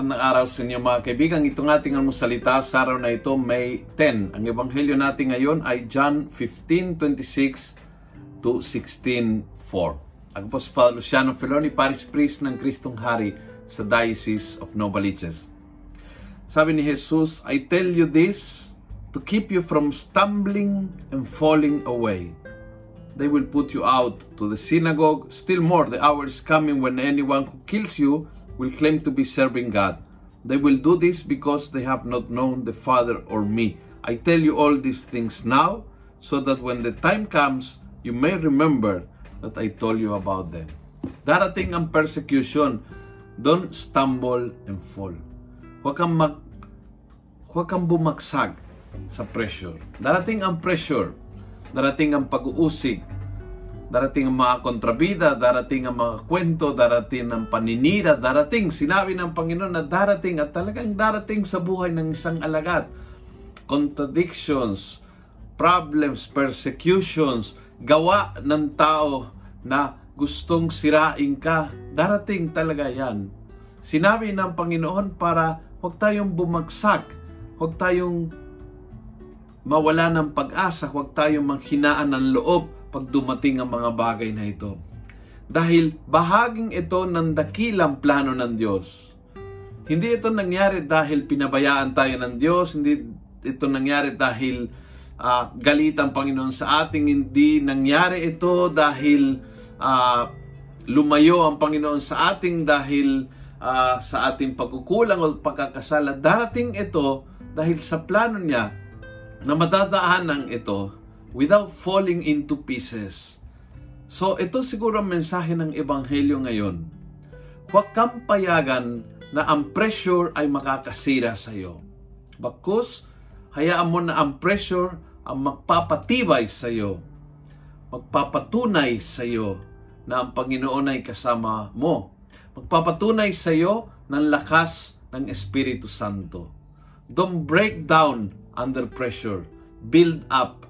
Magandang araw sa inyo mga kaibigan. Itong ating almusalita sa araw na ito, May 10. Ang ebanghelyo natin ngayon ay John 15:26 to 16:4. Ako po si Father Luciano Feloni, Parish Priest ng Kristong Hari sa Diocese of Novaliches. Sabi ni Jesus, I tell you this to keep you from stumbling and falling away. They will put you out to the synagogue. Still more, the hour is coming when anyone who kills you will claim to be serving God. They will do this because they have not known the Father or me. I tell you all these things now, so that when the time comes, you may remember that I told you about them. Darating ang persecution. Don't stumble and fall. Huwag mag, huwag kang bumagsak sa pressure. Darating ang pressure. Darating ang pag-uusig darating ang mga kontrabida, darating ang mga kwento, darating ang paninira, darating, sinabi ng Panginoon na darating at talagang darating sa buhay ng isang alagad. Contradictions, problems, persecutions, gawa ng tao na gustong sirain ka, darating talaga yan. Sinabi ng Panginoon para huwag tayong bumagsak, huwag tayong mawala ng pag-asa, huwag tayong manghinaan ng loob, pag dumating ang mga bagay na ito. Dahil bahaging ito ng dakilang plano ng Diyos. Hindi ito nangyari dahil pinabayaan tayo ng Diyos, hindi ito nangyari dahil uh, galit ang Panginoon sa ating, hindi nangyari ito dahil uh, lumayo ang Panginoon sa ating dahil uh, sa ating pagkukulang o pagkakasala. Darating ito dahil sa plano niya na madadaanan ito without falling into pieces. So ito siguro ang mensahe ng Ebanghelyo ngayon. Huwag kang payagan na ang pressure ay makakasira sa iyo. Bakos, hayaan mo na ang pressure ang magpapatibay sa iyo. Magpapatunay sa iyo na ang Panginoon ay kasama mo. Magpapatunay sa iyo ng lakas ng Espiritu Santo. Don't break down under pressure. Build up